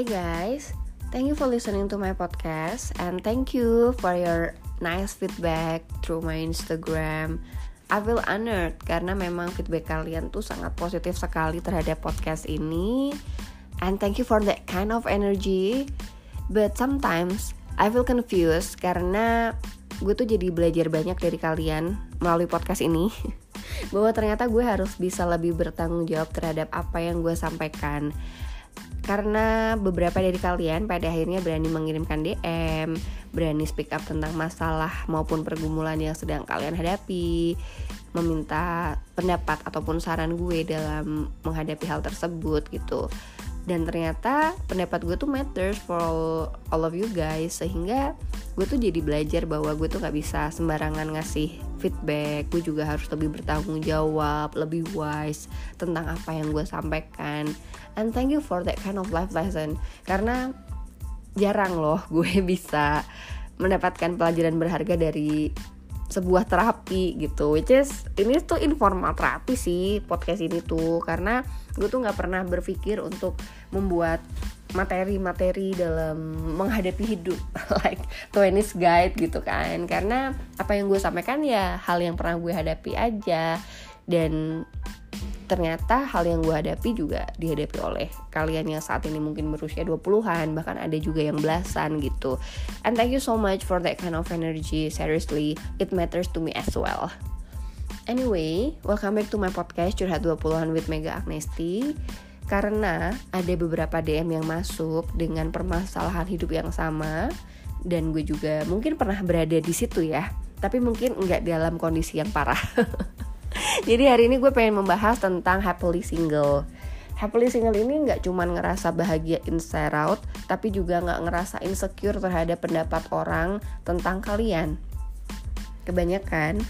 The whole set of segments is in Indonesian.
Hi guys, thank you for listening to my podcast and thank you for your nice feedback through my Instagram. I feel honored karena memang feedback kalian tuh sangat positif sekali terhadap podcast ini. And thank you for that kind of energy. But sometimes I feel confused karena gue tuh jadi belajar banyak dari kalian melalui podcast ini. Bahwa ternyata gue harus bisa lebih bertanggung jawab terhadap apa yang gue sampaikan karena beberapa dari kalian pada akhirnya berani mengirimkan DM, berani speak up tentang masalah maupun pergumulan yang sedang kalian hadapi, meminta pendapat ataupun saran gue dalam menghadapi hal tersebut gitu dan ternyata pendapat gue tuh matters for all, all of you guys. Sehingga gue tuh jadi belajar bahwa gue tuh nggak bisa sembarangan ngasih feedback. Gue juga harus lebih bertanggung jawab lebih wise tentang apa yang gue sampaikan. And thank you for that kind of life lesson. Karena jarang loh gue bisa mendapatkan pelajaran berharga dari sebuah terapi gitu. Which is ini tuh informal terapi sih podcast ini tuh. Karena gue tuh nggak pernah berpikir untuk membuat materi-materi dalam menghadapi hidup. Like twenties guide gitu kan. Karena apa yang gue sampaikan ya hal yang pernah gue hadapi aja. Dan ternyata hal yang gue hadapi juga dihadapi oleh kalian yang saat ini mungkin berusia 20-an bahkan ada juga yang belasan gitu. And thank you so much for that kind of energy. Seriously it matters to me as well anyway welcome back to my podcast curhat 20-an with Mega Agnesti karena ada beberapa DM yang masuk dengan permasalahan hidup yang sama dan gue juga mungkin pernah berada di situ ya tapi mungkin nggak dalam kondisi yang parah Jadi hari ini gue pengen membahas tentang happily single. Happily single ini nggak cuma ngerasa bahagia inside out, tapi juga nggak ngerasa insecure terhadap pendapat orang tentang kalian. Kebanyakan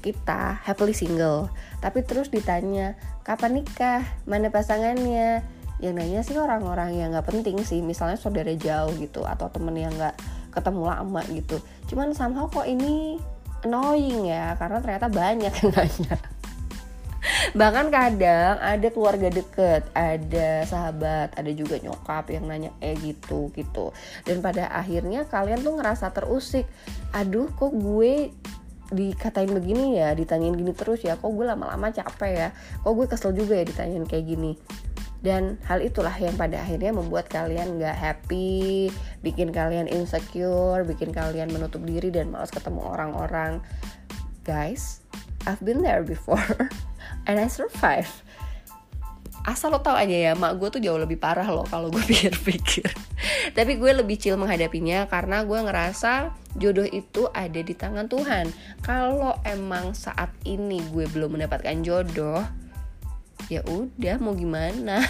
kita happily single, tapi terus ditanya kapan nikah, mana pasangannya. Yang nanya sih orang-orang yang nggak penting sih, misalnya saudara jauh gitu atau temen yang nggak ketemu lama gitu. Cuman somehow kok ini annoying ya, karena ternyata banyak yang nanya. Bahkan kadang ada keluarga deket ada sahabat ada juga nyokap yang nanya eh gitu gitu. Dan pada akhirnya kalian tuh ngerasa terusik. Aduh kok gue dikatain begini ya ditanyain gini terus ya kok gue lama-lama capek ya kok gue kesel juga ya ditanyain kayak gini dan hal itulah yang pada akhirnya membuat kalian gak happy, bikin kalian insecure, bikin kalian menutup diri dan malas ketemu orang-orang. Guys, I've been there before. and I survive asal lo tau aja ya mak gue tuh jauh lebih parah loh kalau gue pikir-pikir tapi gue lebih chill menghadapinya karena gue ngerasa jodoh itu ada di tangan Tuhan. Kalau emang saat ini gue belum mendapatkan jodoh ya udah mau gimana?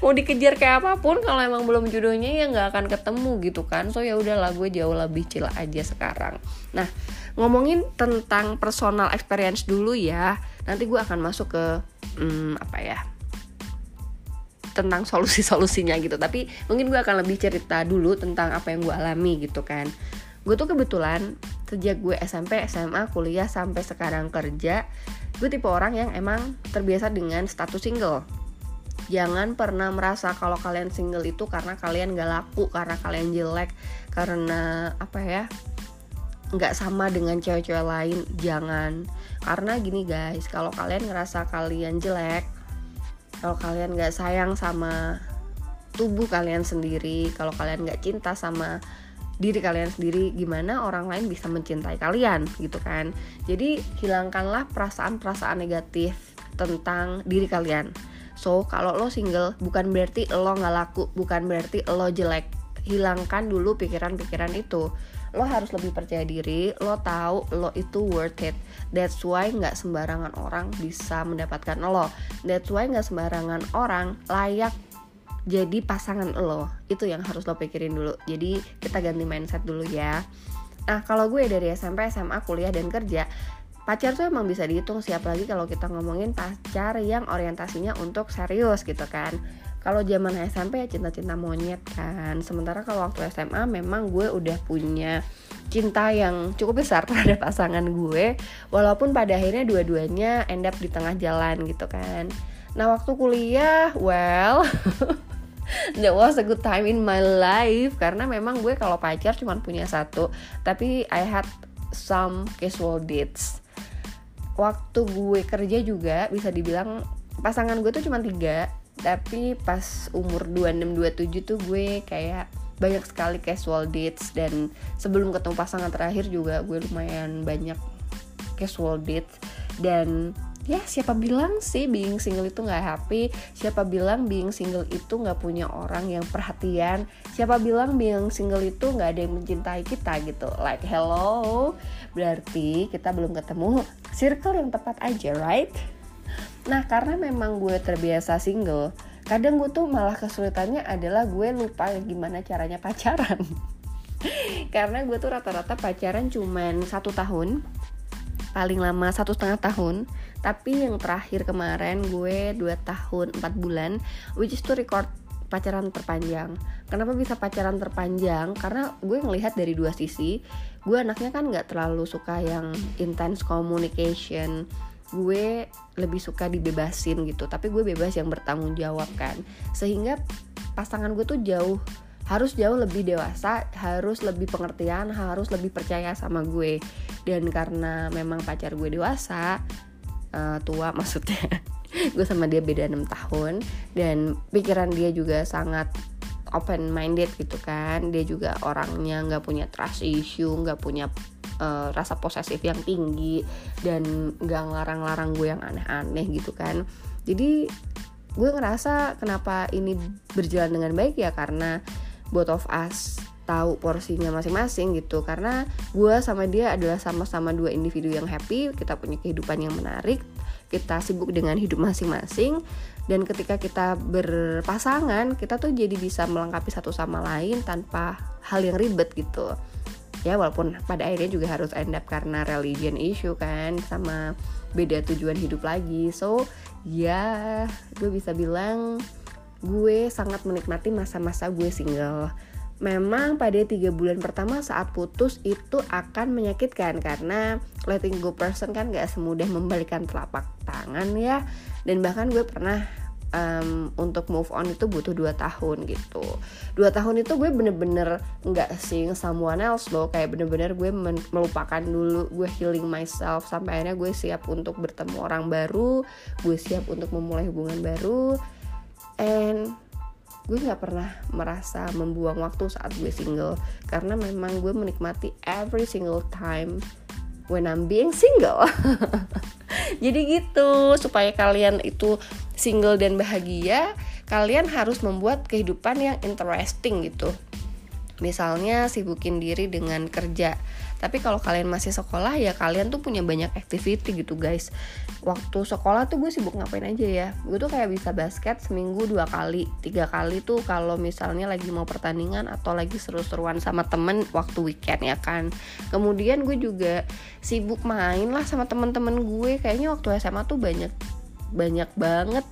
Mau dikejar kayak apa pun kalau emang belum jodohnya ya nggak akan ketemu gitu kan. So ya udahlah gue jauh lebih chill aja sekarang. Nah ngomongin tentang personal experience dulu ya. Nanti gue akan masuk ke hmm, apa ya tentang solusi-solusinya gitu. Tapi mungkin gue akan lebih cerita dulu tentang apa yang gue alami gitu kan. Gue tuh kebetulan sejak gue SMP SMA kuliah sampai sekarang kerja gue tipe orang yang emang terbiasa dengan status single. Jangan pernah merasa kalau kalian single itu karena kalian gak laku karena kalian jelek karena apa ya nggak sama dengan cewek-cewek lain. Jangan. Karena gini guys kalau kalian ngerasa kalian jelek kalau kalian nggak sayang sama tubuh kalian sendiri kalau kalian nggak cinta sama diri kalian sendiri gimana orang lain bisa mencintai kalian gitu kan? Jadi hilangkanlah perasaan-perasaan negatif tentang diri kalian. So kalau lo single bukan berarti lo nggak laku bukan berarti lo jelek. Hilangkan dulu pikiran-pikiran itu lo harus lebih percaya diri lo tahu lo itu worth it. That's why nggak sembarangan orang bisa mendapatkan lo. That's why nggak sembarangan orang layak jadi pasangan lo. Itu yang harus lo pikirin dulu. Jadi kita ganti mindset dulu ya. Nah kalau gue dari SMP SMA kuliah dan kerja pacar tuh emang bisa dihitung siapa lagi kalau kita ngomongin pacar yang orientasinya untuk serius gitu kan kalau zaman SMP ya cinta-cinta monyet kan. Sementara kalau waktu SMA memang gue udah punya cinta yang cukup besar terhadap pasangan gue. Walaupun pada akhirnya dua-duanya end up di tengah jalan gitu kan. Nah waktu kuliah well that was a good time in my life. Karena memang gue kalau pacar cuma punya satu tapi I had some casual dates. Waktu gue kerja juga bisa dibilang pasangan gue tuh cuma tiga tapi pas umur 26 27 tuh gue kayak banyak sekali casual dates dan sebelum ketemu pasangan terakhir juga gue lumayan banyak casual dates. Dan ya siapa bilang sih being single itu nggak happy? Siapa bilang being single itu nggak punya orang yang perhatian? Siapa bilang being single itu nggak ada yang mencintai kita gitu? Like hello? Berarti kita belum ketemu circle yang tepat aja right nah karena memang gue terbiasa single kadang gue tuh malah kesulitannya adalah gue lupa gimana caranya pacaran. Karena gue tuh rata-rata pacaran cuman satu tahun paling lama satu setengah tahun. Tapi yang terakhir kemarin gue dua tahun empat bulan which is to record pacaran terpanjang. Kenapa bisa pacaran terpanjang? Karena gue ngelihat dari dua sisi gue anaknya kan nggak terlalu suka yang intense communication gue lebih suka dibebasin gitu tapi gue bebas yang bertanggung jawab kan sehingga pasangan gue tuh jauh harus jauh lebih dewasa, harus lebih pengertian, harus lebih percaya sama gue. Dan karena memang pacar gue dewasa, uh, tua maksudnya, gue sama dia beda 6 tahun dan pikiran dia juga sangat open minded gitu kan. Dia juga orangnya nggak punya trust issue, nggak punya uh, rasa posesif yang tinggi dan nggak ngelarang-larang gue yang aneh-aneh gitu kan. Jadi gue ngerasa kenapa ini berjalan dengan baik ya karena both of us tahu porsinya masing-masing gitu karena gue sama dia adalah sama-sama dua individu yang happy kita punya kehidupan yang menarik kita sibuk dengan hidup masing-masing dan ketika kita berpasangan kita tuh jadi bisa melengkapi satu sama lain tanpa hal yang ribet gitu ya walaupun pada akhirnya juga harus end up karena religion issue kan sama beda tujuan hidup lagi so ya gue bisa bilang gue sangat menikmati masa-masa gue single. Memang pada tiga bulan pertama saat putus itu akan menyakitkan karena letting go person kan gak semudah membalikan telapak tangan ya. Dan bahkan gue pernah um, untuk move on itu butuh 2 tahun gitu. Dua tahun itu gue bener-bener nggak sing someone else loh. Kayak bener-bener gue melupakan dulu gue healing myself sampai akhirnya gue siap untuk bertemu orang baru gue siap untuk memulai hubungan baru and gue nggak pernah merasa membuang waktu saat gue single. Karena memang gue menikmati every single time when I'm being single. Jadi gitu supaya kalian itu single dan bahagia kalian harus membuat kehidupan yang interesting gitu. Misalnya sibukin diri dengan kerja. Tapi kalau kalian masih sekolah ya kalian tuh punya banyak activity gitu guys. Waktu sekolah tuh gue sibuk ngapain aja ya. Gue tuh kayak bisa basket seminggu dua kali tiga kali tuh kalau misalnya lagi mau pertandingan atau lagi seru-seruan sama temen waktu weekend ya kan. Kemudian gue juga sibuk main lah sama temen-temen gue. Kayaknya waktu SMA tuh banyak banyak banget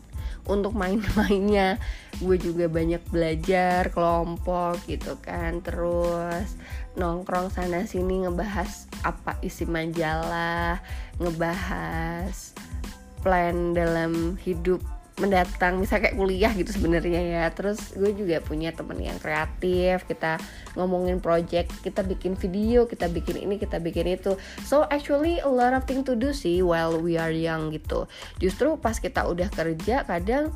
untuk main-mainnya. Gue juga banyak belajar kelompok gitu kan. Terus nongkrong sana sini ngebahas apa isi majalah ngebahas plan dalam hidup mendatang misalnya kayak kuliah gitu sebenarnya ya. Terus gue juga punya temen yang kreatif kita ngomongin project kita bikin video kita bikin ini kita bikin itu. So actually a lot of thing to do sih while we are young gitu. Justru pas kita udah kerja kadang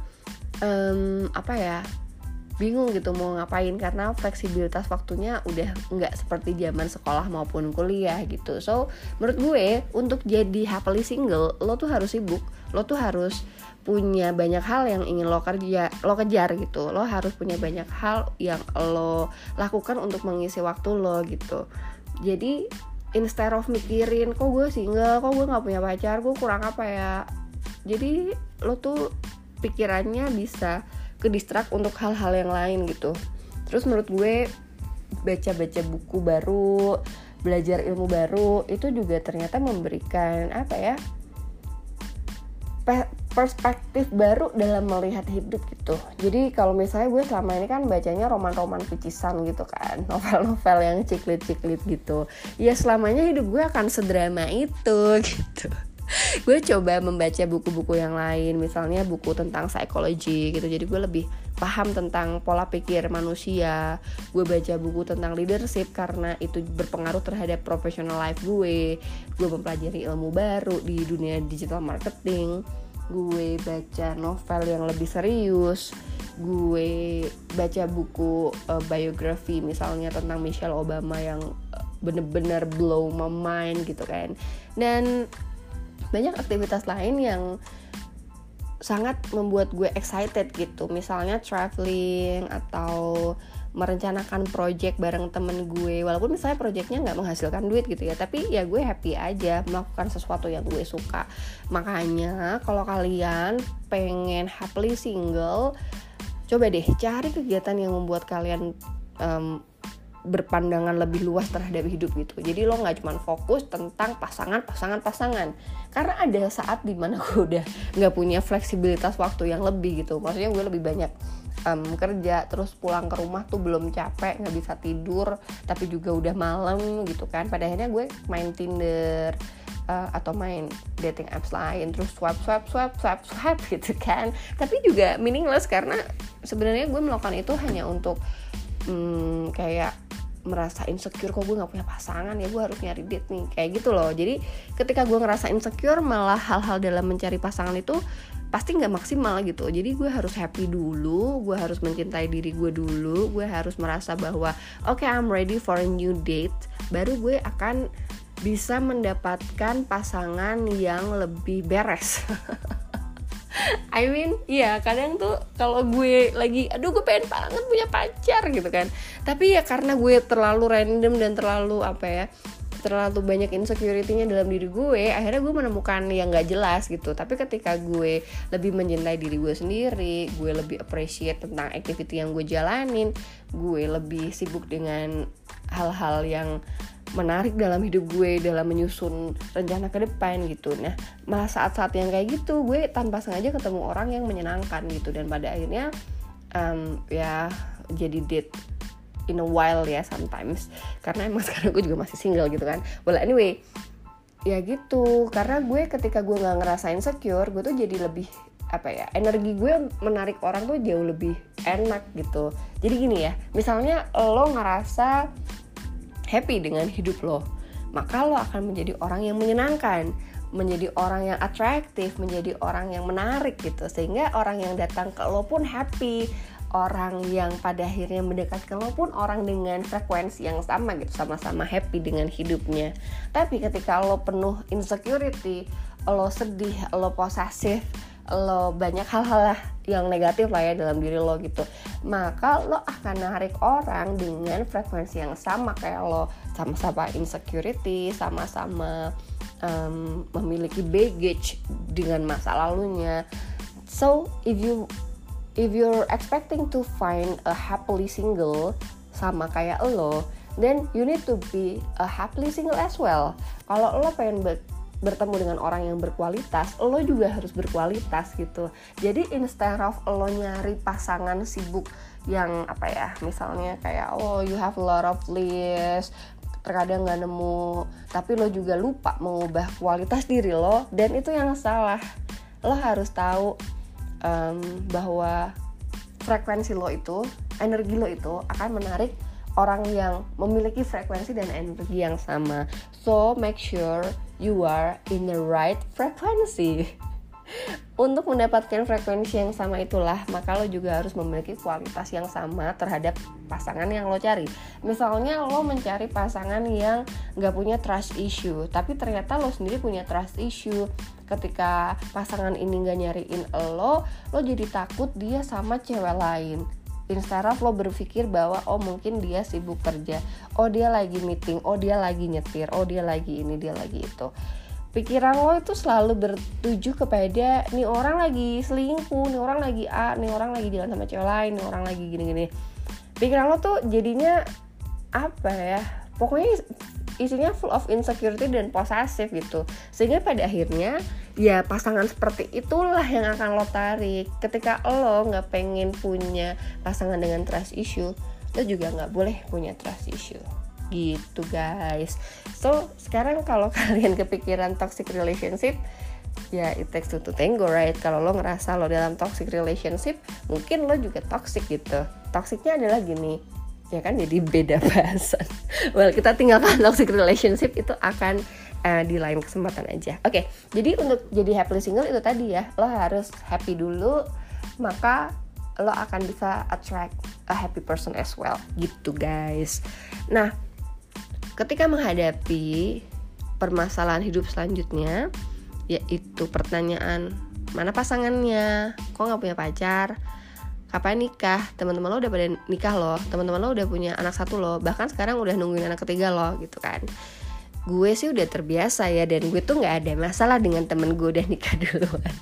um, apa ya bingung gitu mau ngapain karena fleksibilitas waktunya udah nggak seperti zaman sekolah maupun kuliah gitu. So menurut gue untuk jadi happily single lo tuh harus sibuk lo tuh harus punya banyak hal yang ingin lo kerja lo kejar gitu. Lo harus punya banyak hal yang lo lakukan untuk mengisi waktu lo gitu. Jadi instead of mikirin kok gue single? Kok gue nggak punya pacar? Gue kurang apa ya? Jadi lo tuh pikirannya bisa ke distrak untuk hal-hal yang lain gitu. Terus menurut gue baca-baca buku baru belajar ilmu baru itu juga ternyata memberikan apa ya perspektif baru dalam melihat hidup gitu. Jadi kalau misalnya gue selama ini kan bacanya roman-roman picisan gitu kan novel-novel yang ciklit-ciklit gitu. Ya selamanya hidup gue akan sedrama itu gitu gue coba membaca buku-buku yang lain misalnya buku tentang psikologi gitu. Jadi gue lebih paham tentang pola pikir manusia. Gue baca buku tentang leadership karena itu berpengaruh terhadap professional life gue. Gue mempelajari ilmu baru di dunia digital marketing. Gue baca novel yang lebih serius. Gue baca buku uh, biografi misalnya tentang Michelle Obama yang uh, bener-bener blow my mind gitu kan. Dan banyak aktivitas lain yang sangat membuat gue excited gitu. Misalnya traveling atau merencanakan project bareng temen gue. Walaupun misalnya projectnya nggak menghasilkan duit gitu ya tapi ya gue happy aja melakukan sesuatu yang gue suka. Makanya kalau kalian pengen happily single coba deh cari kegiatan yang membuat kalian um, berpandangan lebih luas terhadap hidup gitu. Jadi lo nggak cuma fokus tentang pasangan pasangan pasangan. Karena ada saat di mana gue udah nggak punya fleksibilitas waktu yang lebih gitu. Maksudnya gue lebih banyak um, kerja terus pulang ke rumah tuh belum capek nggak bisa tidur tapi juga udah malam gitu kan. Pada akhirnya gue main Tinder uh, atau main dating apps lain terus swipe swipe swipe swipe swipe gitu kan. Tapi juga meaningless karena sebenarnya gue melakukan itu hanya untuk hmm, kayak merasa insecure kok gue nggak punya pasangan ya gue harus nyari date nih kayak gitu loh. Jadi ketika gue ngerasa insecure malah hal-hal dalam mencari pasangan itu pasti nggak maksimal gitu. Jadi gue harus happy dulu gue harus mencintai diri gue dulu gue harus merasa bahwa oke okay, I'm ready for a new date baru gue akan bisa mendapatkan pasangan yang lebih beres I mean, iya kadang tuh kalau gue lagi, aduh gue pengen banget punya pacar gitu kan. Tapi ya karena gue terlalu random dan terlalu apa ya, terlalu banyak insecurity-nya dalam diri gue, akhirnya gue menemukan yang gak jelas gitu. Tapi ketika gue lebih mencintai diri gue sendiri, gue lebih appreciate tentang activity yang gue jalanin, gue lebih sibuk dengan hal-hal yang menarik dalam hidup gue dalam menyusun rencana ke depan gitu. Nah malah saat-saat yang kayak gitu gue tanpa sengaja ketemu orang yang menyenangkan gitu. Dan pada akhirnya um, ya jadi date in a while ya sometimes. Karena emang sekarang gue juga masih single gitu kan. Well anyway ya gitu. Karena gue ketika gue nggak ngerasain secure gue tuh jadi lebih apa ya energi gue menarik orang tuh jauh lebih enak gitu. Jadi gini ya misalnya lo ngerasa happy dengan hidup lo, maka lo akan menjadi orang yang menyenangkan, menjadi orang yang atraktif, menjadi orang yang menarik gitu. Sehingga orang yang datang ke lo pun happy, orang yang pada akhirnya mendekat ke lo pun orang dengan frekuensi yang sama gitu, sama-sama happy dengan hidupnya. Tapi ketika lo penuh insecurity, lo sedih, lo posesif, lo banyak hal-hal lah yang negatif lah ya dalam diri lo gitu. Maka lo akan narik orang dengan frekuensi yang sama kayak lo sama-sama insecurity sama-sama um, memiliki baggage dengan masa lalunya. So if you if you're expecting to find a happily single sama kayak lo then you need to be a happily single as well. Kalau lo pengen bertemu dengan orang yang berkualitas, lo juga harus berkualitas gitu. Jadi instead of lo nyari pasangan sibuk yang apa ya, misalnya kayak oh you have a lot of list, terkadang nggak nemu, tapi lo juga lupa mengubah kualitas diri lo dan itu yang salah. Lo harus tahu um, bahwa frekuensi lo itu, energi lo itu akan menarik orang yang memiliki frekuensi dan energi yang sama. So make sure you are in the right frequency. Untuk mendapatkan frekuensi yang sama itulah, maka lo juga harus memiliki kualitas yang sama terhadap pasangan yang lo cari. Misalnya lo mencari pasangan yang gak punya trust issue, tapi ternyata lo sendiri punya trust issue. Ketika pasangan ini gak nyariin lo, lo jadi takut dia sama cewek lain instead of lo berpikir bahwa oh mungkin dia sibuk kerja. Oh dia lagi meeting. Oh dia lagi nyetir. Oh dia lagi ini dia lagi itu. Pikiran lo itu selalu bertuju kepada nih orang lagi selingkuh. Nih orang lagi A. Nih orang lagi jalan sama cewek lain. Nih orang lagi gini-gini. Pikiran lo tuh jadinya apa ya? Pokoknya isinya full of insecurity dan posesif gitu. Sehingga pada akhirnya ya pasangan seperti itulah yang akan lo tarik. Ketika lo nggak pengen punya pasangan dengan trust issue lo juga nggak boleh punya trust issue. Gitu guys. So sekarang kalau kalian kepikiran toxic relationship ya it takes two to tango right? Kalau lo ngerasa lo dalam toxic relationship mungkin lo juga toxic gitu. Toxicnya adalah gini ya kan? Jadi beda bahasan well kita tinggalkan toxic relationship itu akan uh, di lain kesempatan aja. Oke okay, jadi untuk jadi happily single itu tadi ya lo harus happy dulu maka lo akan bisa attract a happy person as well gitu guys. Nah ketika menghadapi permasalahan hidup selanjutnya yaitu pertanyaan mana pasangannya? Kok nggak punya pacar? Kapan nikah? Teman-teman lo udah pada nikah loh teman-teman lo udah punya anak satu loh bahkan sekarang udah nungguin anak ketiga loh gitu kan gue sih udah terbiasa ya dan gue tuh nggak ada masalah dengan temen gue udah nikah duluan.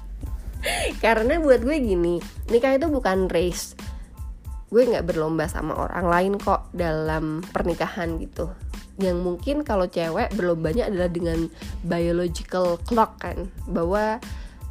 Karena buat gue gini nikah itu bukan race. Gue nggak berlomba sama orang lain kok dalam pernikahan gitu. Yang mungkin kalau cewek berlombanya adalah dengan biological clock kan bahwa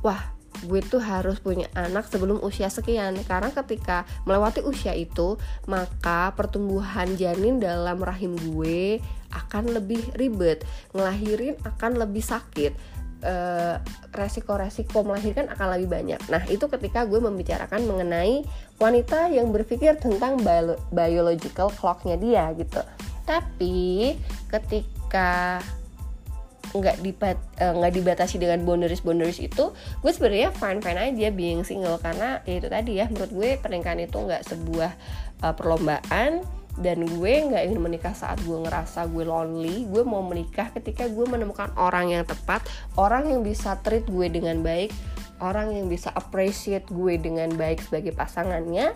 wah gue tuh harus punya anak sebelum usia sekian karena ketika melewati usia itu maka pertumbuhan janin dalam rahim gue akan lebih ribet ngelahirin akan lebih sakit Eh, resiko-resiko melahirkan akan lebih banyak. Nah, itu ketika gue membicarakan mengenai wanita yang berpikir tentang bio biological clocknya dia gitu. Tapi ketika nggak dibat eh, nggak uh, dibatasi dengan boundaries boundaries itu gue sebenarnya fine fine aja being single. Karena ya itu tadi ya menurut gue pernikahan itu nggak sebuah uh, perlombaan. Dan gue nggak ingin menikah saat gue ngerasa gue lonely. Gue mau menikah ketika gue menemukan orang yang tepat orang yang bisa treat gue dengan baik orang yang bisa appreciate gue dengan baik sebagai pasangannya.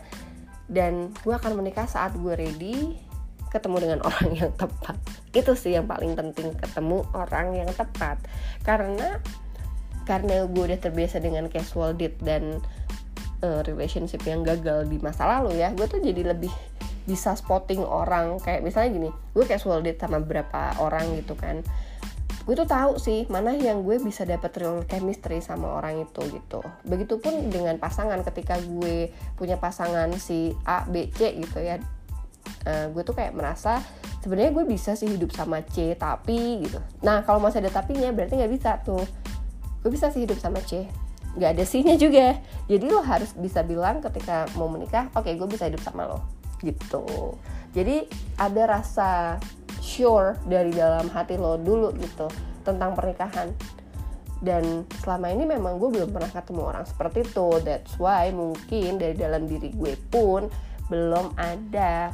Dan gue akan menikah saat gue ready ketemu dengan orang yang tepat. Itu sih yang paling penting ketemu orang yang tepat. Karena karena gue udah terbiasa dengan casual date dan uh, relationship yang gagal di masa lalu ya gue tuh jadi lebih bisa spotting orang. Kayak misalnya gini gue casual date sama beberapa orang gitu kan. Gue tuh tahu sih mana yang gue bisa dapet real chemistry sama orang itu gitu. Begitupun dengan pasangan ketika gue punya pasangan si A B C gitu ya uh, gue tuh kayak merasa sebenarnya gue bisa sih hidup sama C tapi gitu. Nah kalau masih ada tapinya berarti nggak bisa tuh. Gue bisa sih hidup sama C. Nggak ada sihnya juga. Jadi lo harus bisa bilang ketika mau menikah oke okay, gue bisa hidup sama lo. Gitu. Jadi ada rasa sure dari dalam hati lo dulu gitu tentang pernikahan. Dan selama ini memang gue belum pernah ketemu orang seperti itu. That's why mungkin dari dalam diri gue pun belum ada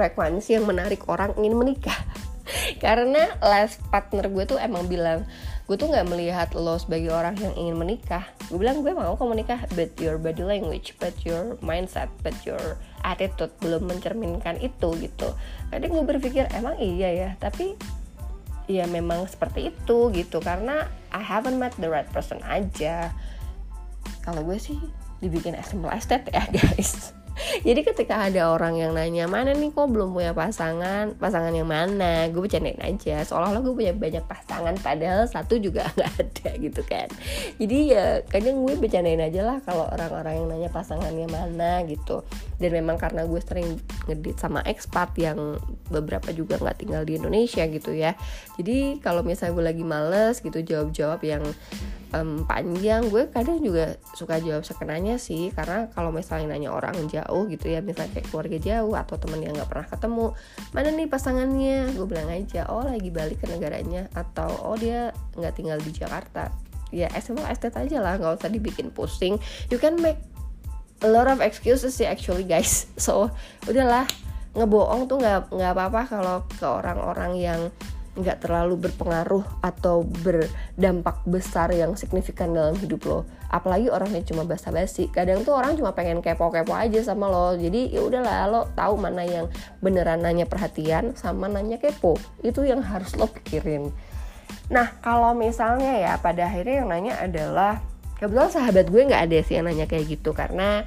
frekuensi yang menarik orang ingin menikah. Karena last partner gue tuh emang bilang gue tuh nggak melihat lo sebagai orang yang ingin menikah. Gue bilang gue mau kamu menikah but your body language but your mindset but your attitude belum mencerminkan itu gitu. Kadang gue berpikir emang iya ya? Tapi ya memang seperti itu gitu. Karena I haven't met the right person aja. Kalau gue sih dibikin simple estate ya guys jadi ketika ada orang yang nanya mana nih kok belum punya pasangan? Pasangan yang mana? Gue bercandain aja. Seolah-olah gue punya banyak pasangan padahal satu juga nggak ada gitu kan. Jadi ya kadang gue bercandain aja lah kalau orang-orang yang nanya pasangannya mana gitu. Dan memang karena gue sering ngedit sama expat yang beberapa juga nggak tinggal di Indonesia gitu ya. Jadi kalau misalnya gue lagi males gitu jawab-jawab yang um, panjang gue kadang juga suka jawab sekenanya sih karena kalau misalnya nanya orang jauh gitu ya misalnya kayak keluarga jauh atau temen yang nggak pernah ketemu mana nih pasangannya? Gue bilang aja oh lagi balik ke negaranya atau oh dia nggak tinggal di Jakarta. Ya SMA estate aja lah nggak usah dibikin pusing. You can make a lot of excuses sih actually guys. So udahlah ngebohong tuh nggak nggak apa-apa kalau ke orang-orang yang nggak terlalu berpengaruh atau berdampak besar yang signifikan dalam hidup lo. Apalagi orangnya cuma basa-basi. Kadang tuh orang cuma pengen kepo-kepo aja sama lo. Jadi ya udahlah lo tahu mana yang beneran nanya perhatian sama nanya kepo. Itu yang harus lo pikirin. Nah kalau misalnya ya pada akhirnya yang nanya adalah kebetulan sahabat gue nggak ada sih yang nanya kayak gitu. Karena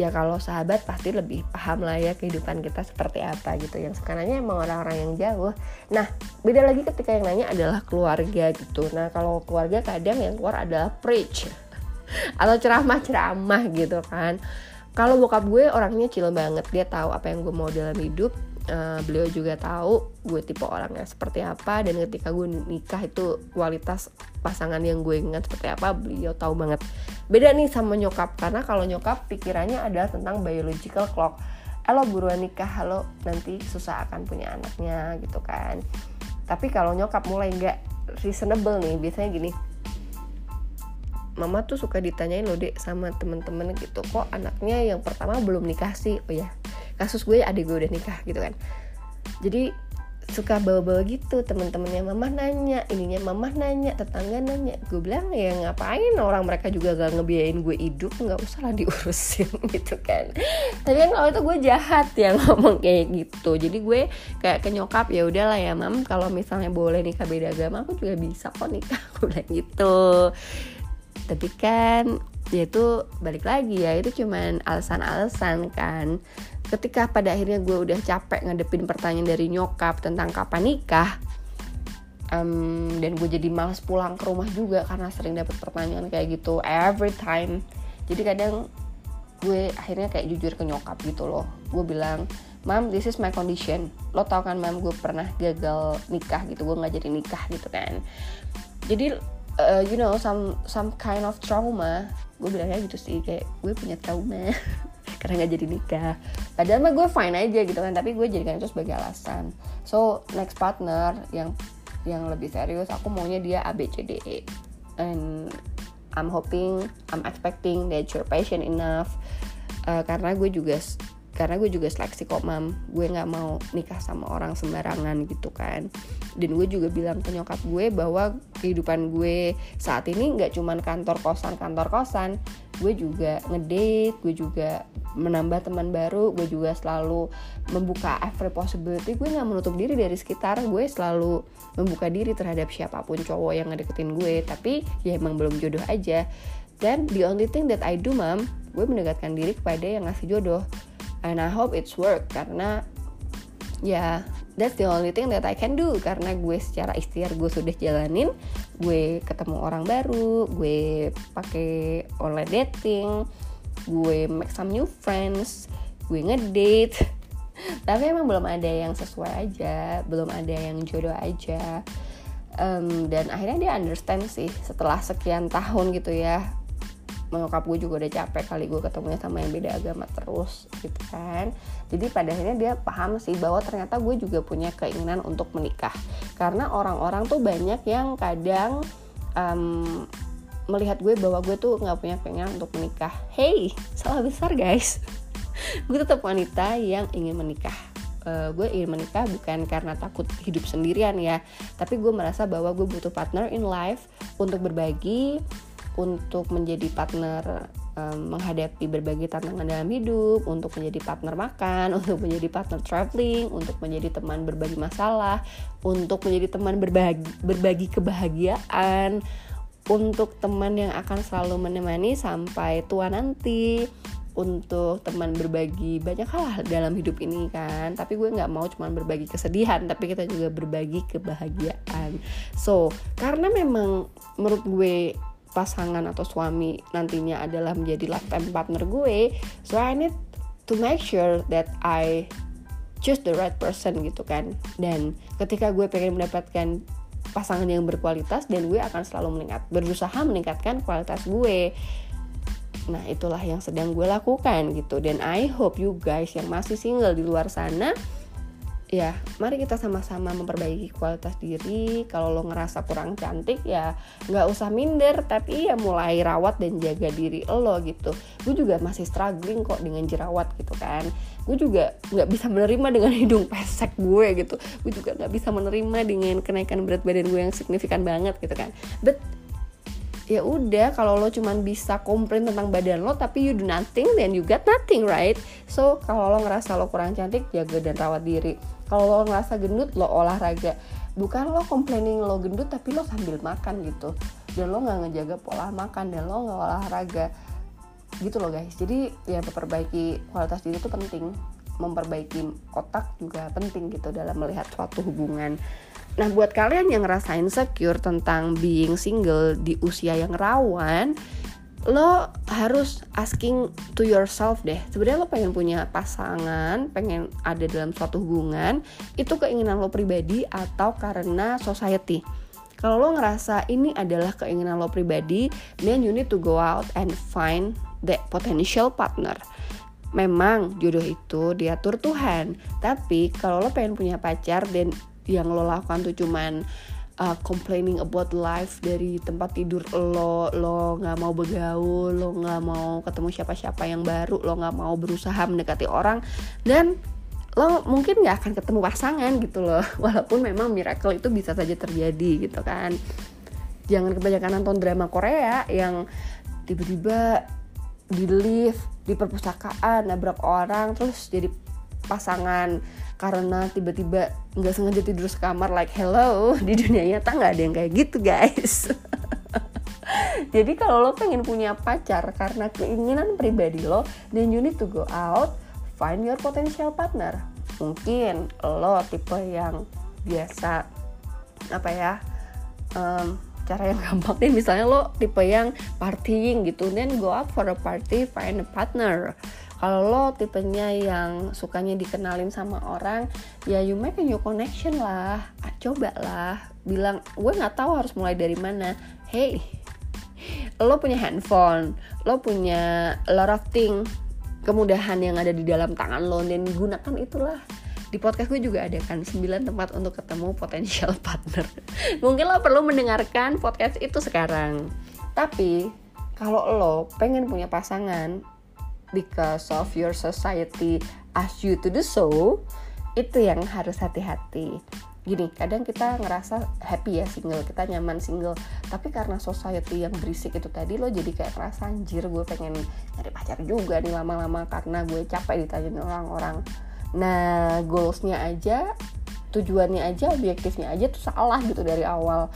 ya kalau sahabat pasti lebih paham lah ya kehidupan kita seperti apa gitu. Yang sekarangnya emang orang-orang yang jauh. Nah beda lagi ketika yang nanya adalah keluarga gitu. Nah kalau keluarga kadang yang keluar adalah preach atau ceramah-ceramah gitu kan. Kalau bokap gue orangnya chill banget. Dia tahu apa yang gue mau dalam hidup uh, beliau juga tahu gue tipe orangnya seperti apa dan ketika gue nikah itu kualitas pasangan yang gue ingat seperti apa beliau tahu banget. Beda nih sama nyokap karena kalau nyokap pikirannya adalah tentang biological clock. Halo buruan nikah halo nanti susah akan punya anaknya gitu kan. Tapi kalau nyokap mulai nggak reasonable nih biasanya gini mama tuh suka ditanyain loh dek sama temen-temen gitu kok anaknya yang pertama belum nikah sih? Oh ya kasus gue adik gue udah nikah gitu kan. Jadi suka bawa-bawa gitu temen-temennya mama nanya ininya mama nanya tetangga nanya. Gue bilang ya ngapain orang mereka juga gak ngebiayain gue hidup nggak usah lah diurusin gitu kan. Tapi kan kalau itu gue jahat yang ngomong kayak gitu. Jadi gue kayak ke nyokap ya udahlah ya mam kalau misalnya boleh nikah beda agama aku juga bisa kok nikah. Gue bilang gitu tapi kan itu balik lagi ya itu cuman alasan-alasan kan. Ketika pada akhirnya gue udah capek ngadepin pertanyaan dari nyokap tentang kapan nikah um, dan gue jadi males pulang ke rumah juga karena sering dapet pertanyaan kayak gitu every time. Jadi kadang gue akhirnya kayak jujur ke nyokap gitu loh. Gue bilang mam this is my condition. Lo tau kan mam gue pernah gagal nikah gitu gue nggak jadi nikah gitu kan. Jadi uh, you know some some kind of trauma. Gue bilangnya gitu sih kayak gue punya trauma. Karena nggak jadi nikah. Padahal mah gue fine aja gitu kan tapi gue jadikan itu sebagai alasan. So next partner yang yang lebih serius aku maunya dia A B C D E. And I'm hoping I'm expecting that you're patient enough. Uh, karena gue juga karena gue juga seleksi kok mam. Gue nggak mau nikah sama orang sembarangan gitu kan. Dan gue juga bilang ke nyokap gue bahwa kehidupan gue saat ini nggak cuman kantor kosan kantor kosan. Gue juga ngedate gue juga menambah teman baru gue juga selalu membuka every possibility. Gue nggak menutup diri dari sekitar gue selalu membuka diri terhadap siapa pun cowok yang ngedeketin gue. Tapi ya emang belum jodoh aja. Dan the only thing that I do mam gue mendekatkan diri kepada yang ngasih jodoh and I hope it's work karena ya yeah, that's the only thing that I can do. Karena gue secara ikhtiar gue sudah jalanin gue ketemu orang baru gue pakai online dating gue make some new friends gue ngedate. Tapi emang belum ada yang sesuai aja belum ada yang jodoh aja. Um, dan akhirnya dia understand sih setelah sekian tahun gitu ya menyokap gue juga udah capek kali gue ketemunya sama yang beda agama terus gitu kan. Jadi pada akhirnya dia paham sih bahwa ternyata gue juga punya keinginan untuk menikah. Karena orang-orang tuh banyak yang kadang um, melihat gue bahwa gue tuh nggak punya keinginan untuk menikah. Hey salah besar guys. Gue tetap wanita yang ingin menikah. Uh, gue ingin menikah bukan karena takut hidup sendirian ya. Tapi gue merasa bahwa gue butuh partner in life untuk berbagi untuk menjadi partner um, menghadapi berbagai tantangan dalam hidup, untuk menjadi partner makan, untuk menjadi partner traveling, untuk menjadi teman berbagi masalah, untuk menjadi teman berbagi berbagi kebahagiaan, untuk teman yang akan selalu menemani sampai tua nanti, untuk teman berbagi banyak hal dalam hidup ini kan. Tapi gue nggak mau cuma berbagi kesedihan tapi kita juga berbagi kebahagiaan. So karena memang menurut gue pasangan atau suami nantinya adalah menjadi lifetime partner gue so I need to make sure that I choose the right person gitu kan. Dan ketika gue pengen mendapatkan pasangan yang berkualitas dan gue akan selalu meningkat berusaha meningkatkan kualitas gue. Nah itulah yang sedang gue lakukan gitu. Dan I hope you guys yang masih single di luar sana ya mari kita sama-sama memperbaiki kualitas diri. Kalau lo ngerasa kurang cantik ya nggak usah minder tapi ya mulai rawat dan jaga diri lo gitu. Gue juga masih struggling kok dengan jerawat gitu kan. Gue juga nggak bisa menerima dengan hidung pesek gue gitu. Gue juga nggak bisa menerima dengan kenaikan berat badan gue yang signifikan banget gitu kan. But ya udah kalau lo cuman bisa komplain tentang badan lo tapi you do nothing then you got nothing right? So kalau lo ngerasa lo kurang cantik jaga dan rawat diri kalau lo ngerasa gendut lo olahraga. Bukan lo complaining lo gendut tapi lo sambil makan gitu. Dan lo nggak ngejaga pola makan dan lo nggak olahraga. Gitu loh guys. Jadi ya memperbaiki kualitas diri itu penting. Memperbaiki otak juga penting gitu dalam melihat suatu hubungan. Nah buat kalian yang ngerasain secure tentang being single di usia yang rawan lo harus asking to yourself deh. Sebenarnya lo pengen punya pasangan pengen ada dalam suatu hubungan itu keinginan lo pribadi atau karena society. Kalau lo ngerasa ini adalah keinginan lo pribadi then you need to go out and find the potential partner. Memang jodoh itu diatur Tuhan tapi kalau lo pengen punya pacar dan yang lo lakukan tuh cuman uh, complaining about life dari tempat tidur lo lo nggak mau bergaul lo nggak mau ketemu siapa-siapa yang baru lo nggak mau berusaha mendekati orang dan lo mungkin nggak akan ketemu pasangan gitu loh. Walaupun memang miracle itu bisa saja terjadi gitu kan. Jangan kebanyakan nonton drama Korea yang tiba-tiba di lift di perpustakaan nabrak orang terus jadi pasangan karena tiba-tiba nggak sengaja tidur sekamar like hello di dunia nyata nggak ada yang kayak gitu guys. Jadi kalau lo pengen punya pacar karena keinginan pribadi lo then you need to go out find your potential partner. Mungkin lo tipe yang biasa apa ya um, cara yang gampang deh. Misalnya lo tipe yang partying gitu then go out for a party find a partner kalau lo tipenya yang sukanya dikenalin sama orang ya you make a new connection lah. Ah, coba lah. Bilang gue nggak tahu harus mulai dari mana. Hey lo punya handphone lo punya lot of thing kemudahan yang ada di dalam tangan lo dan gunakan itulah. Di podcast gue juga ada kan 9 tempat untuk ketemu potential partner. Mungkin lo perlu mendengarkan podcast itu sekarang. Tapi kalau lo pengen punya pasangan because of your society ask you to do so itu yang harus hati-hati. Gini kadang kita ngerasa happy ya single kita nyaman single. Tapi karena society yang berisik itu tadi lo jadi kayak ngerasa anjir gue pengen nyari pacar juga nih lama-lama karena gue capek ditanya orang-orang. Nah goalsnya aja tujuannya aja objektifnya aja tuh salah gitu dari awal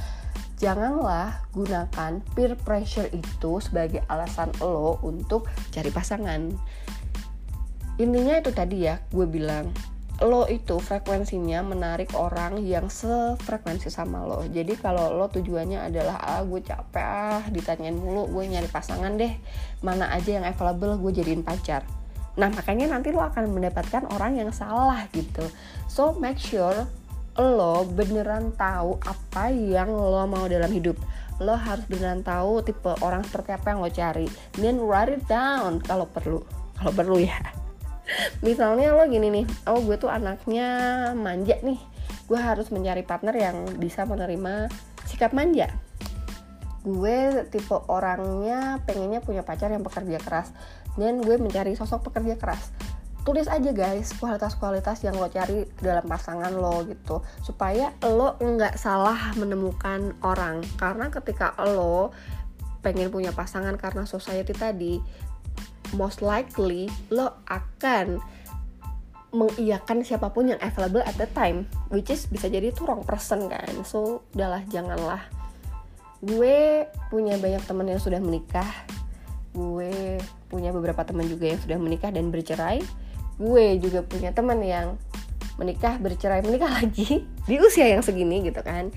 janganlah gunakan peer pressure itu sebagai alasan lo untuk cari pasangan. Intinya itu tadi ya gue bilang lo itu frekuensinya menarik orang yang sefrekuensi sama lo. Jadi kalau lo tujuannya adalah ah gue capek ah ditanyain mulu gue nyari pasangan deh mana aja yang available gue jadiin pacar. Nah makanya nanti lo akan mendapatkan orang yang salah gitu. So make sure lo beneran tahu apa yang lo mau dalam hidup. Lo harus beneran tahu tipe orang seperti apa yang lo cari. Then write it down kalau perlu. Kalau perlu ya. Misalnya lo gini nih oh gue tuh anaknya manja nih. Gue harus mencari partner yang bisa menerima sikap manja. Gue tipe orangnya pengennya punya pacar yang pekerja keras. Dan gue mencari sosok pekerja keras tulis aja guys kualitas-kualitas yang lo cari dalam pasangan lo gitu. Supaya lo nggak salah menemukan orang. Karena ketika lo pengen punya pasangan karena society tadi most likely lo akan mengiyakan siapa pun yang available at the time which is bisa jadi itu wrong person kan. So udahlah janganlah. Gue punya banyak temen yang sudah menikah. Gue punya beberapa teman juga yang sudah menikah dan bercerai gue juga punya teman yang menikah bercerai menikah lagi di usia yang segini gitu kan.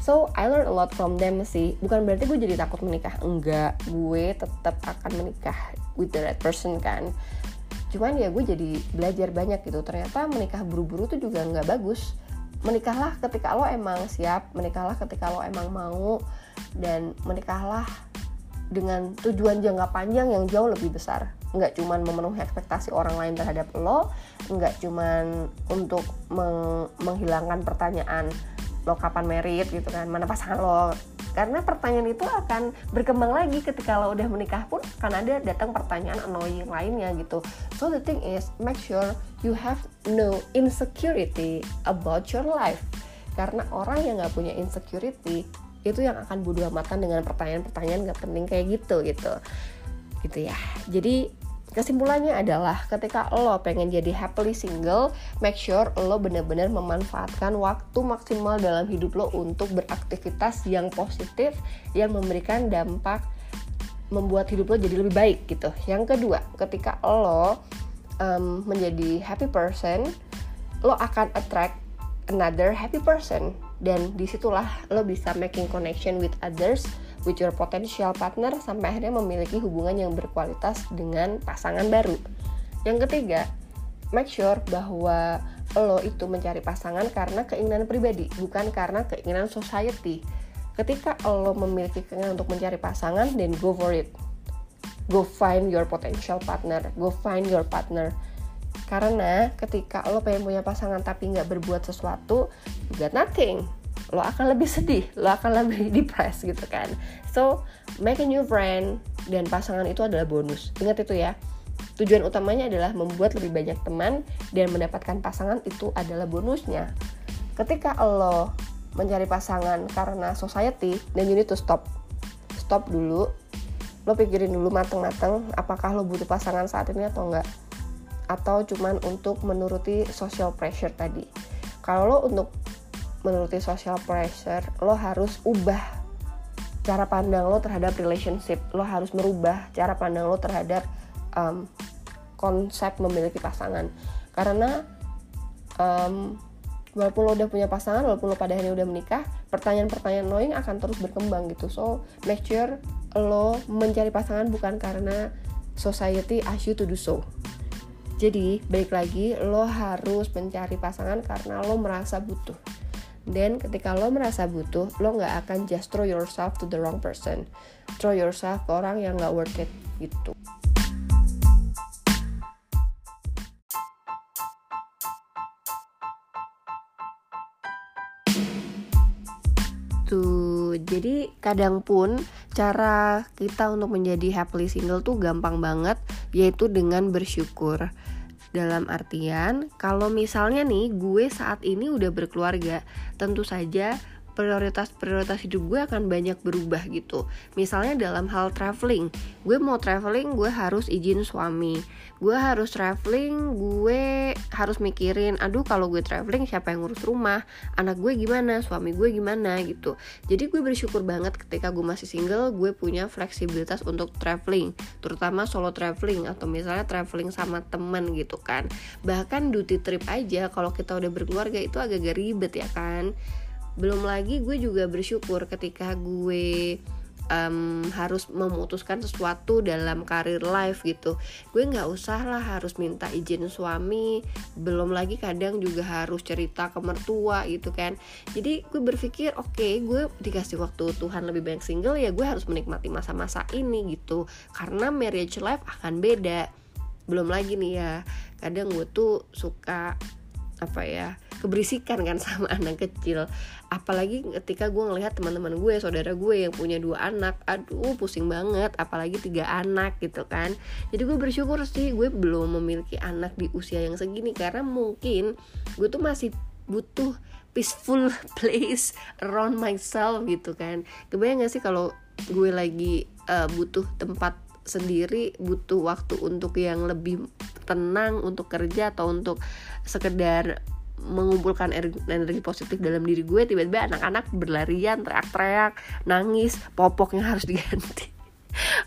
So I learn a lot from them sih. Bukan berarti gue jadi takut menikah. Enggak gue tetap akan menikah with the right person kan. Cuman ya gue jadi belajar banyak gitu. Ternyata menikah buru-buru tuh juga nggak bagus. Menikahlah ketika lo emang siap menikahlah ketika lo emang mau dan menikahlah dengan tujuan jangka panjang yang jauh lebih besar. Nggak cuman memenuhi ekspektasi orang lain terhadap lo nggak cuman untuk meng menghilangkan pertanyaan lo kapan merit gitu kan mana pasangan lo? Karena pertanyaan itu akan berkembang lagi ketika lo udah menikah pun akan ada datang pertanyaan annoying lainnya gitu. So the thing is make sure you have no insecurity about your life. Karena orang yang nggak punya insecurity itu yang akan bodoh amatan dengan pertanyaan-pertanyaan gak penting kayak gitu gitu. Gitu ya. Jadi kesimpulannya adalah ketika lo pengen jadi happily single make sure lo bener-bener memanfaatkan waktu maksimal dalam hidup lo untuk beraktivitas yang positif yang memberikan dampak membuat hidup lo jadi lebih baik gitu. Yang kedua ketika lo um, menjadi happy person lo akan attract another happy person dan di situlah lo bisa making connection with others with your potential partner sampai akhirnya memiliki hubungan yang berkualitas dengan pasangan baru. Yang ketiga, make sure bahwa lo itu mencari pasangan karena keinginan pribadi, bukan karena keinginan society. Ketika lo memiliki keinginan untuk mencari pasangan, then go for it. Go find your potential partner, go find your partner. Karena ketika lo pengen punya pasangan tapi nggak berbuat sesuatu, you got nothing. Lo akan lebih sedih, lo akan lebih depressed gitu kan. So, make a new friend dan pasangan itu adalah bonus. Ingat itu ya Tujuan utamanya adalah membuat lebih banyak teman dan mendapatkan pasangan itu adalah bonusnya. Ketika lo mencari pasangan karena society, dan you need to stop. Stop dulu. Lo pikirin dulu mateng-mateng apakah lo butuh pasangan saat ini atau enggak. Atau cuman untuk menuruti social pressure tadi. Kalau lo untuk menuruti social pressure, lo harus ubah cara pandang lo terhadap relationship. Lo harus merubah cara pandang lo terhadap um, konsep memiliki pasangan karena um, walaupun lo udah punya pasangan walaupun lo pada akhirnya udah menikah pertanyaan-pertanyaan annoying akan terus berkembang gitu so make sure lo mencari pasangan bukan karena society ask you to do so jadi balik lagi lo harus mencari pasangan karena lo merasa butuh. Dan ketika lo merasa butuh lo nggak akan just throw yourself to the wrong person. Throw yourself ke orang yang nggak worth it gitu. Gitu jadi kadang pun cara kita untuk menjadi happily single tuh gampang banget yaitu dengan bersyukur dalam artian kalau misalnya nih gue saat ini udah berkeluarga tentu saja prioritas-prioritas hidup gue akan banyak berubah gitu. Misalnya dalam hal traveling gue mau traveling gue harus izin suami. Gue harus traveling gue harus mikirin aduh kalau gue traveling siapa yang ngurus rumah? Anak gue gimana? Suami gue gimana? gitu. Jadi gue bersyukur banget ketika gue masih single gue punya fleksibilitas untuk traveling terutama solo traveling atau misalnya traveling sama temen gitu kan. Bahkan duty trip aja kalau kita udah berkeluarga itu agak-agak ribet ya kan belum lagi gue juga bersyukur ketika gue um, harus memutuskan sesuatu dalam karir life gitu. Gue nggak usah lah harus minta izin suami. Belum lagi kadang juga harus cerita ke mertua gitu kan. Jadi gue berpikir oke okay, gue dikasih waktu Tuhan lebih banyak single ya gue harus menikmati masa-masa ini gitu. Karena marriage life akan beda. Belum lagi nih ya kadang gue tuh suka apa ya keberisikan kan sama anak kecil. Apalagi ketika gue ngelihat teman-teman gue saudara gue yang punya dua anak aduh pusing banget apalagi tiga anak gitu kan. Jadi gue bersyukur sih gue belum memiliki anak di usia yang segini karena mungkin gue tuh masih butuh peaceful place around myself gitu kan. Kebayang gak sih kalau gue lagi uh, butuh tempat sendiri butuh waktu untuk yang lebih tenang untuk kerja atau untuk sekedar mengumpulkan energi positif dalam diri gue tiba-tiba anak-anak berlarian teriak-teriak nangis popoknya harus diganti.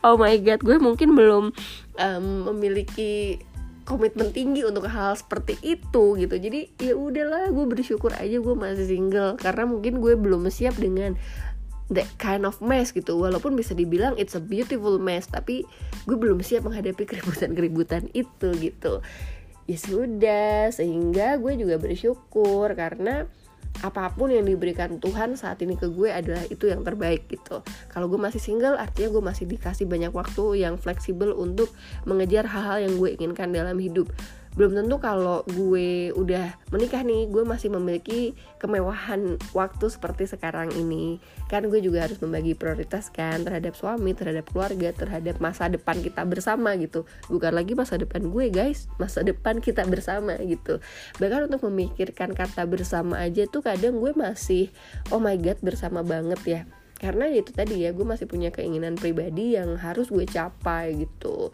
Oh my god gue mungkin belum um, memiliki komitmen tinggi untuk hal seperti itu gitu. Jadi ya udahlah gue bersyukur aja gue masih single karena mungkin gue belum siap dengan that kind of mess gitu. Walaupun bisa dibilang it's a beautiful mess tapi gue belum siap menghadapi keributan-keributan itu gitu. Ya sudah sehingga gue juga bersyukur karena apa pun yang diberikan Tuhan saat ini ke gue adalah itu yang terbaik gitu. Kalau gue masih single artinya gue masih dikasih banyak waktu yang fleksibel untuk mengejar hal-hal yang gue inginkan dalam hidup belum tentu kalau gue udah menikah nih gue masih memiliki kemewahan waktu seperti sekarang ini. Kan gue juga harus membagi prioritas kan terhadap suami terhadap keluarga terhadap masa depan kita bersama gitu. Bukan lagi masa depan gue guys. Masa depan kita bersama gitu. Bahkan untuk memikirkan kata bersama aja tuh kadang gue masih oh my god bersama banget ya. Karena itu tadi ya gue masih punya keinginan pribadi yang harus gue capai gitu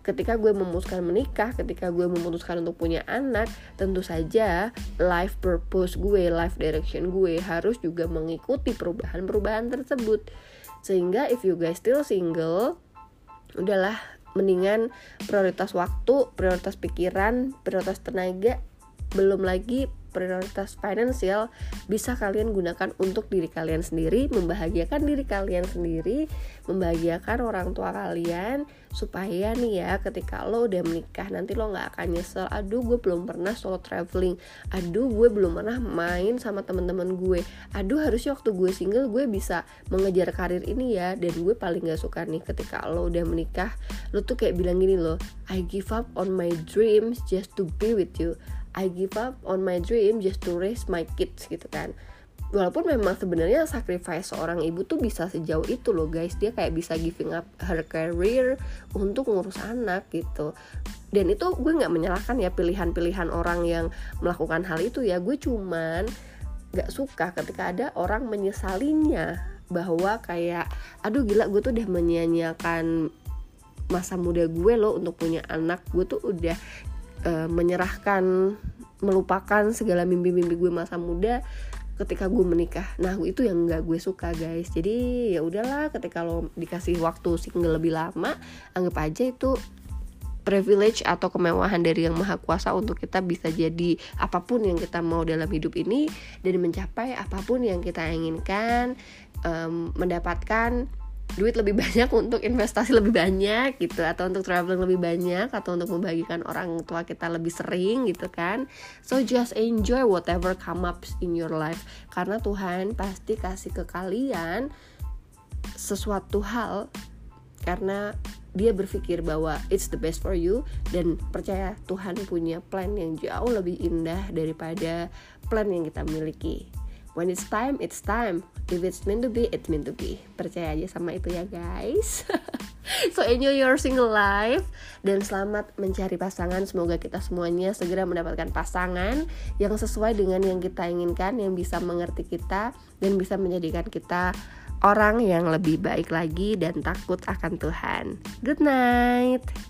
ketika gue memutuskan menikah, ketika gue memutuskan untuk punya anak, tentu saja life purpose gue, life direction gue harus juga mengikuti perubahan-perubahan tersebut. Sehingga if you guys still single, udahlah mendingan prioritas waktu, prioritas pikiran, prioritas tenaga, belum lagi prioritas finansial bisa kalian gunakan untuk diri kalian sendiri, membahagiakan diri kalian sendiri, membahagiakan orang tua kalian supaya nih ya ketika lo udah menikah nanti lo nggak akan nyesel aduh gue belum pernah solo traveling. Aduh gue belum pernah main sama teman-teman gue. Aduh harusnya waktu gue single gue bisa mengejar karir ini ya. Dan gue paling gak suka nih ketika lo udah menikah lo tuh kayak bilang gini loh I give up on my dreams just to be with you I give up on my dream just to raise my kids gitu kan. Walaupun memang sebenarnya sacrifice seorang ibu tuh bisa sejauh itu loh guys. Dia kayak bisa giving up her career untuk ngurus anak gitu. Dan itu gue nggak menyalahkan ya pilihan-pilihan orang yang melakukan hal itu ya. Gue cuman nggak suka ketika ada orang menyesalinya bahwa kayak aduh gila gue tuh udah menyia-nyiakan masa muda gue loh untuk punya anak. Gue tuh udah uh, menyerahkan melupakan segala mimpi-mimpi gue masa muda ketika gue menikah. Nah itu yang nggak gue suka guys. Jadi ya udahlah ketika lo dikasih waktu single lebih lama anggap aja itu privilege atau kemewahan dari yang maha kuasa untuk kita bisa jadi apa pun yang kita mau dalam hidup ini dan mencapai apa pun yang kita inginkan um, mendapatkan duit lebih banyak untuk investasi lebih banyak gitu atau untuk traveling lebih banyak atau untuk membagikan orang tua kita lebih sering gitu kan. So just enjoy whatever come up in your life. Karena Tuhan pasti kasih ke kalian sesuatu hal karena dia berpikir bahwa it's the best for you dan percaya Tuhan punya plan yang jauh lebih indah daripada plan yang kita miliki. When it's time it's time if it's meant to be it's meant to be. Percaya aja sama itu ya guys. So enjoy your single life dan selamat mencari pasangan. Semoga kita semuanya segera mendapatkan pasangan yang sesuai dengan yang kita inginkan yang bisa mengerti kita dan bisa menjadikan kita orang yang lebih baik lagi dan takut akan Tuhan. Good night